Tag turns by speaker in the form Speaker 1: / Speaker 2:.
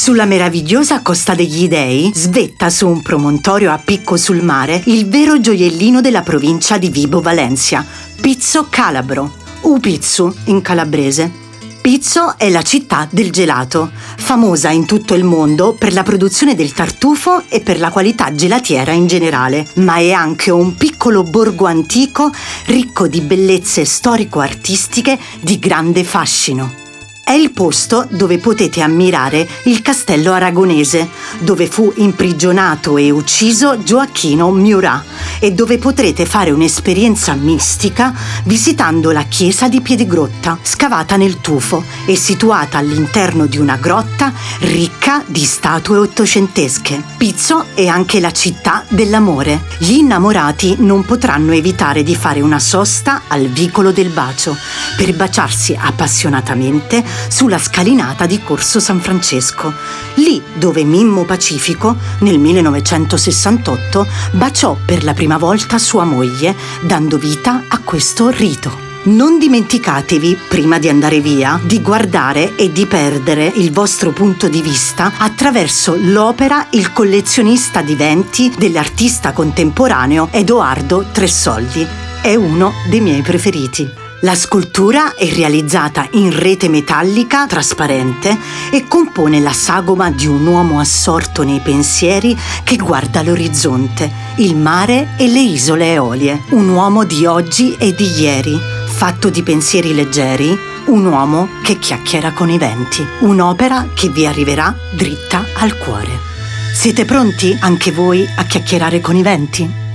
Speaker 1: Sulla meravigliosa Costa degli Dei svetta su un promontorio a picco sul mare il vero gioiellino della provincia di Vibo Valencia, Pizzo Calabro, Upizzu in calabrese. Pizzo è la città del gelato, famosa in tutto il mondo per la produzione del tartufo e per la qualità gelatiera in generale, ma è anche un piccolo borgo antico ricco di bellezze storico-artistiche di grande fascino. È il posto dove potete ammirare il castello aragonese, dove fu imprigionato e ucciso Gioacchino Murat e dove potrete fare un'esperienza mistica visitando la chiesa di Piedigrotta, scavata nel tufo e situata all'interno di una grotta ricca di statue ottocentesche. Pizzo è anche la città dell'amore. Gli innamorati non potranno evitare di fare una sosta al vicolo del bacio per baciarsi appassionatamente sulla scalinata di Corso San Francesco, lì dove Mimmo Pacifico, nel 1968, baciò per la prima volta sua moglie, dando vita a questo rito. Non dimenticatevi, prima di andare via, di guardare e di perdere il vostro punto di vista attraverso l'opera Il collezionista di venti dell'artista contemporaneo Edoardo Tressoldi. È uno dei miei preferiti. La scultura è realizzata in rete metallica trasparente e compone la sagoma di un uomo assorto nei pensieri che guarda l'orizzonte, il mare e le isole Eolie. Un uomo di oggi e di ieri, fatto di pensieri leggeri, un uomo che chiacchiera con i venti, un'opera che vi arriverà dritta al cuore. Siete pronti anche voi a chiacchierare con i venti?